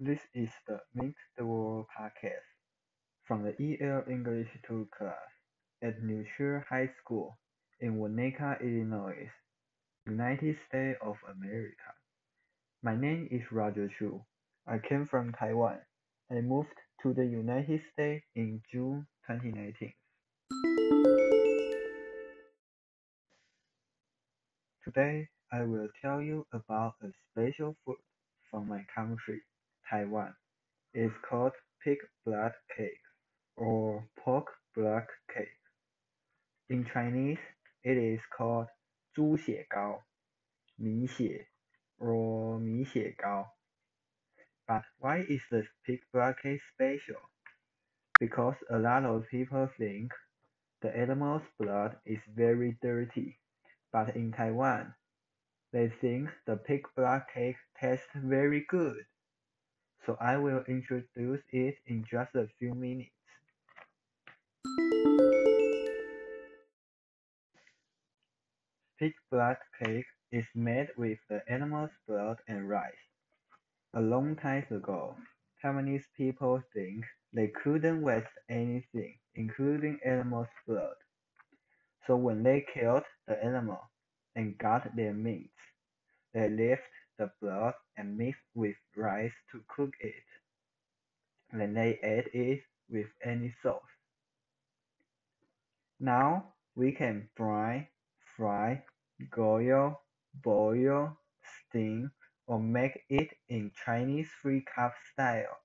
is the Meet the World podcast from the EL English 2 class at New Trier High School in Winnetka, Illinois, United States of America. My name is Roger Chu. I came from Taiwan. I moved to the United States in June 2019. Today, I will tell you about a special food from my country, Taiwan. It's called pig blood cake or pork blood cake. In Chinese, it is called 猪血糕,米血 or 米血糕. But why is the pig blood cake special? Because a lot of people think the animal's blood is very dirty, but in Taiwan, they think the pig blood cake tastes very good. So I will introduce it in just a few minutes. Pig blood cake is made with the animal's blood and rice. A long time ago, Taiwanese people think they couldn't waste anything, including animal's blood. So when they killed the animal and got their meat, they left the blood and mix with rice to cook it. Then they ate it with any sauce. Now we can fry, fry, broil, boil, steam, or make it in Chinese three-cup style.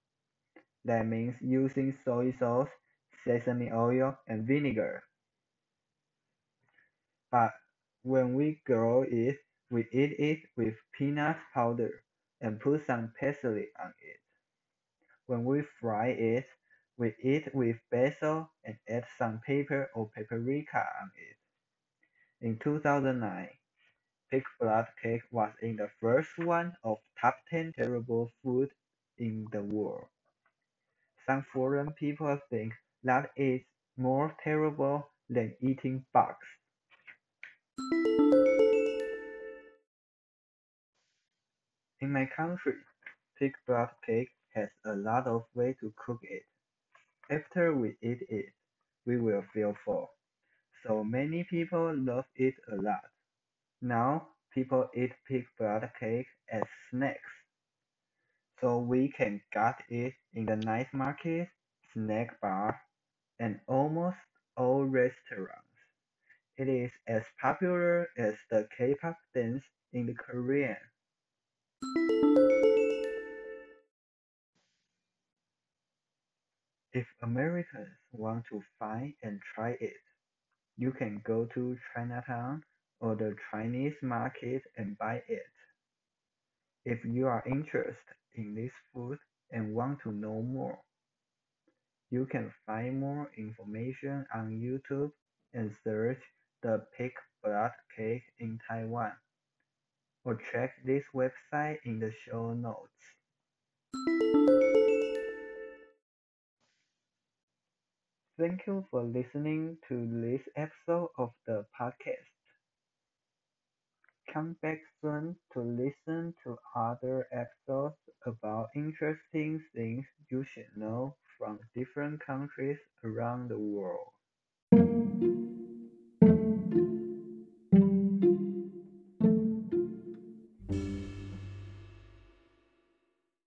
That means using soy sauce, sesame oil, and vinegar. But when we grill it, we eat it with peanut powder and put some parsley on it. When we fry it, we eat with basil and add some pepper or paprika on it. In 2009, pig blood cake was in the first one of top 10 terrible food in the world. Some foreign people think that it's more terrible than eating bugs. In my country, pig blood cake has a lot of way to cook it. After we eat it, we will feel full. So many people love it a lot. Now people eat pig blood cake as snacks. So we can get it in the night market, snack bar, and almost all restaurants. It is as popular as the K-pop dance in the Korean. If Americans want to find and try it, you can go to Chinatown or the Chinese market and buy it. If you are interested in this food and want to know more, you can find more information on YouTube and search the pig blood cake in Taiwan or check this website in the show notes. Thank you for listening to this episode of the podcast. Come back soon to listen to other episodes about interesting things you should know from different countries around the world.